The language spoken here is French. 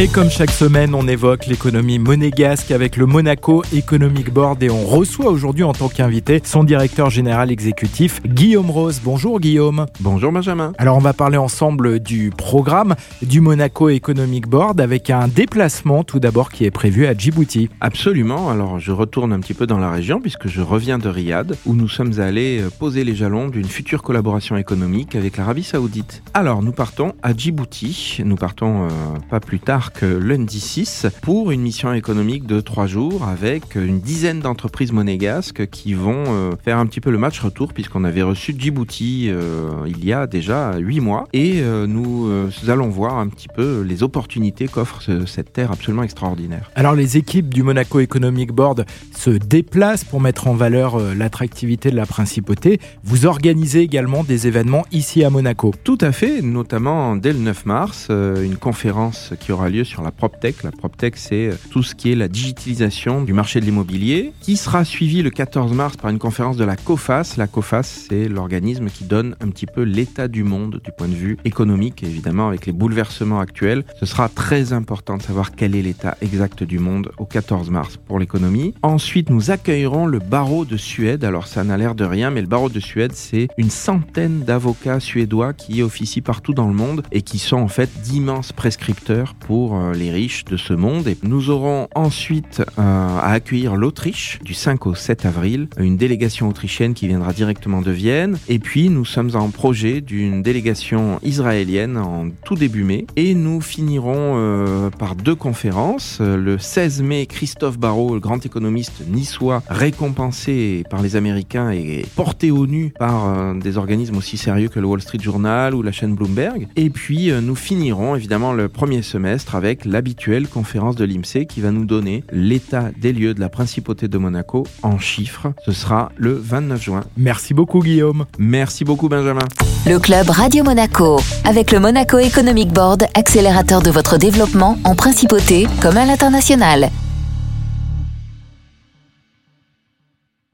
Et comme chaque semaine, on évoque l'économie monégasque avec le Monaco Economic Board et on reçoit aujourd'hui en tant qu'invité son directeur général exécutif, Guillaume Rose. Bonjour Guillaume. Bonjour Benjamin. Alors on va parler ensemble du programme du Monaco Economic Board avec un déplacement tout d'abord qui est prévu à Djibouti. Absolument. Alors je retourne un petit peu dans la région puisque je reviens de Riyad où nous sommes allés euh, poser les jalons d'une future collaboration économique avec l'Arabie Saoudite. Alors nous partons à Djibouti. Nous partons euh, pas plus tard lundi 6 pour une mission économique de trois jours avec une dizaine d'entreprises monégasques qui vont euh, faire un petit peu le match retour puisqu'on avait reçu Djibouti euh, il y a déjà huit mois et euh, nous allons voir un petit peu les opportunités qu'offre cette terre absolument extraordinaire. Alors les équipes du Monaco Economic Board se déplacent pour mettre en valeur l'attractivité de la principauté. Vous organisez également des événements ici à Monaco. Tout à fait, notamment dès le 9 mars, une conférence qui aura lieu sur la PropTech. La PropTech, c'est euh, tout ce qui est la digitalisation du marché de l'immobilier, qui sera suivi le 14 mars par une conférence de la COFAS. La COFAS, c'est l'organisme qui donne un petit peu l'état du monde du point de vue économique, évidemment avec les bouleversements actuels. Ce sera très important de savoir quel est l'état exact du monde au 14 mars pour l'économie. Ensuite, nous accueillerons le barreau de Suède. Alors ça n'a l'air de rien, mais le barreau de Suède, c'est une centaine d'avocats suédois qui officient partout dans le monde et qui sont en fait d'immenses prescripteurs pour euh, les riches de ce monde. Nous aurons ensuite euh, à accueillir l'Autriche du 5 au 7 avril, une délégation autrichienne qui viendra directement de Vienne. Et puis nous sommes en projet d'une délégation israélienne en tout début mai. Et nous finirons euh, par deux conférences. Le 16 mai, Christophe Barrault, le grand économiste niçois, récompensé par les Américains et porté au nu par des organismes aussi sérieux que le Wall Street Journal ou la chaîne Bloomberg. Et puis nous finirons évidemment le premier semestre avec l'habituelle conférence de l'IMSEE qui va nous donner l'état des lieux de la principauté de Monaco en chiffres. Ce sera le 29 juin. Merci beaucoup Guillaume. Merci beaucoup Benjamin. Le club Radio Monaco avec le Monaco Economic Board, accélérateur de votre développement en principauté comme à l'international.